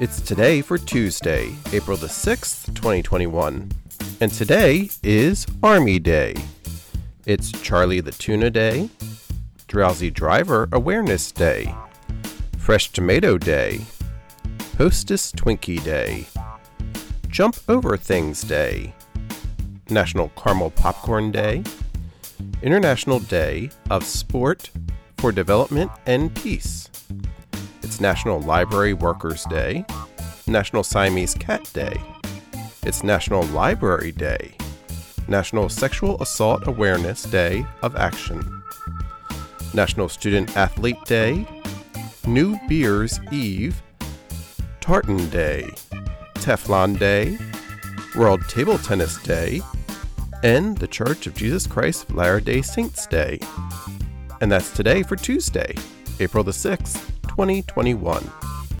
It's today for Tuesday, April the 6th, 2021. And today is Army Day. It's Charlie the Tuna Day, Drowsy Driver Awareness Day, Fresh Tomato Day, Hostess Twinkie Day, Jump Over Things Day, National Caramel Popcorn Day, International Day of Sport for Development and Peace. National Library Workers Day, National Siamese Cat Day. It's National Library Day, National Sexual Assault Awareness Day of Action, National Student Athlete Day, New Beers Eve, Tartan Day, Teflon Day, World Table Tennis Day, and the Church of Jesus Christ of Latter day Saints Day. And that's today for Tuesday, April the 6th, 2021.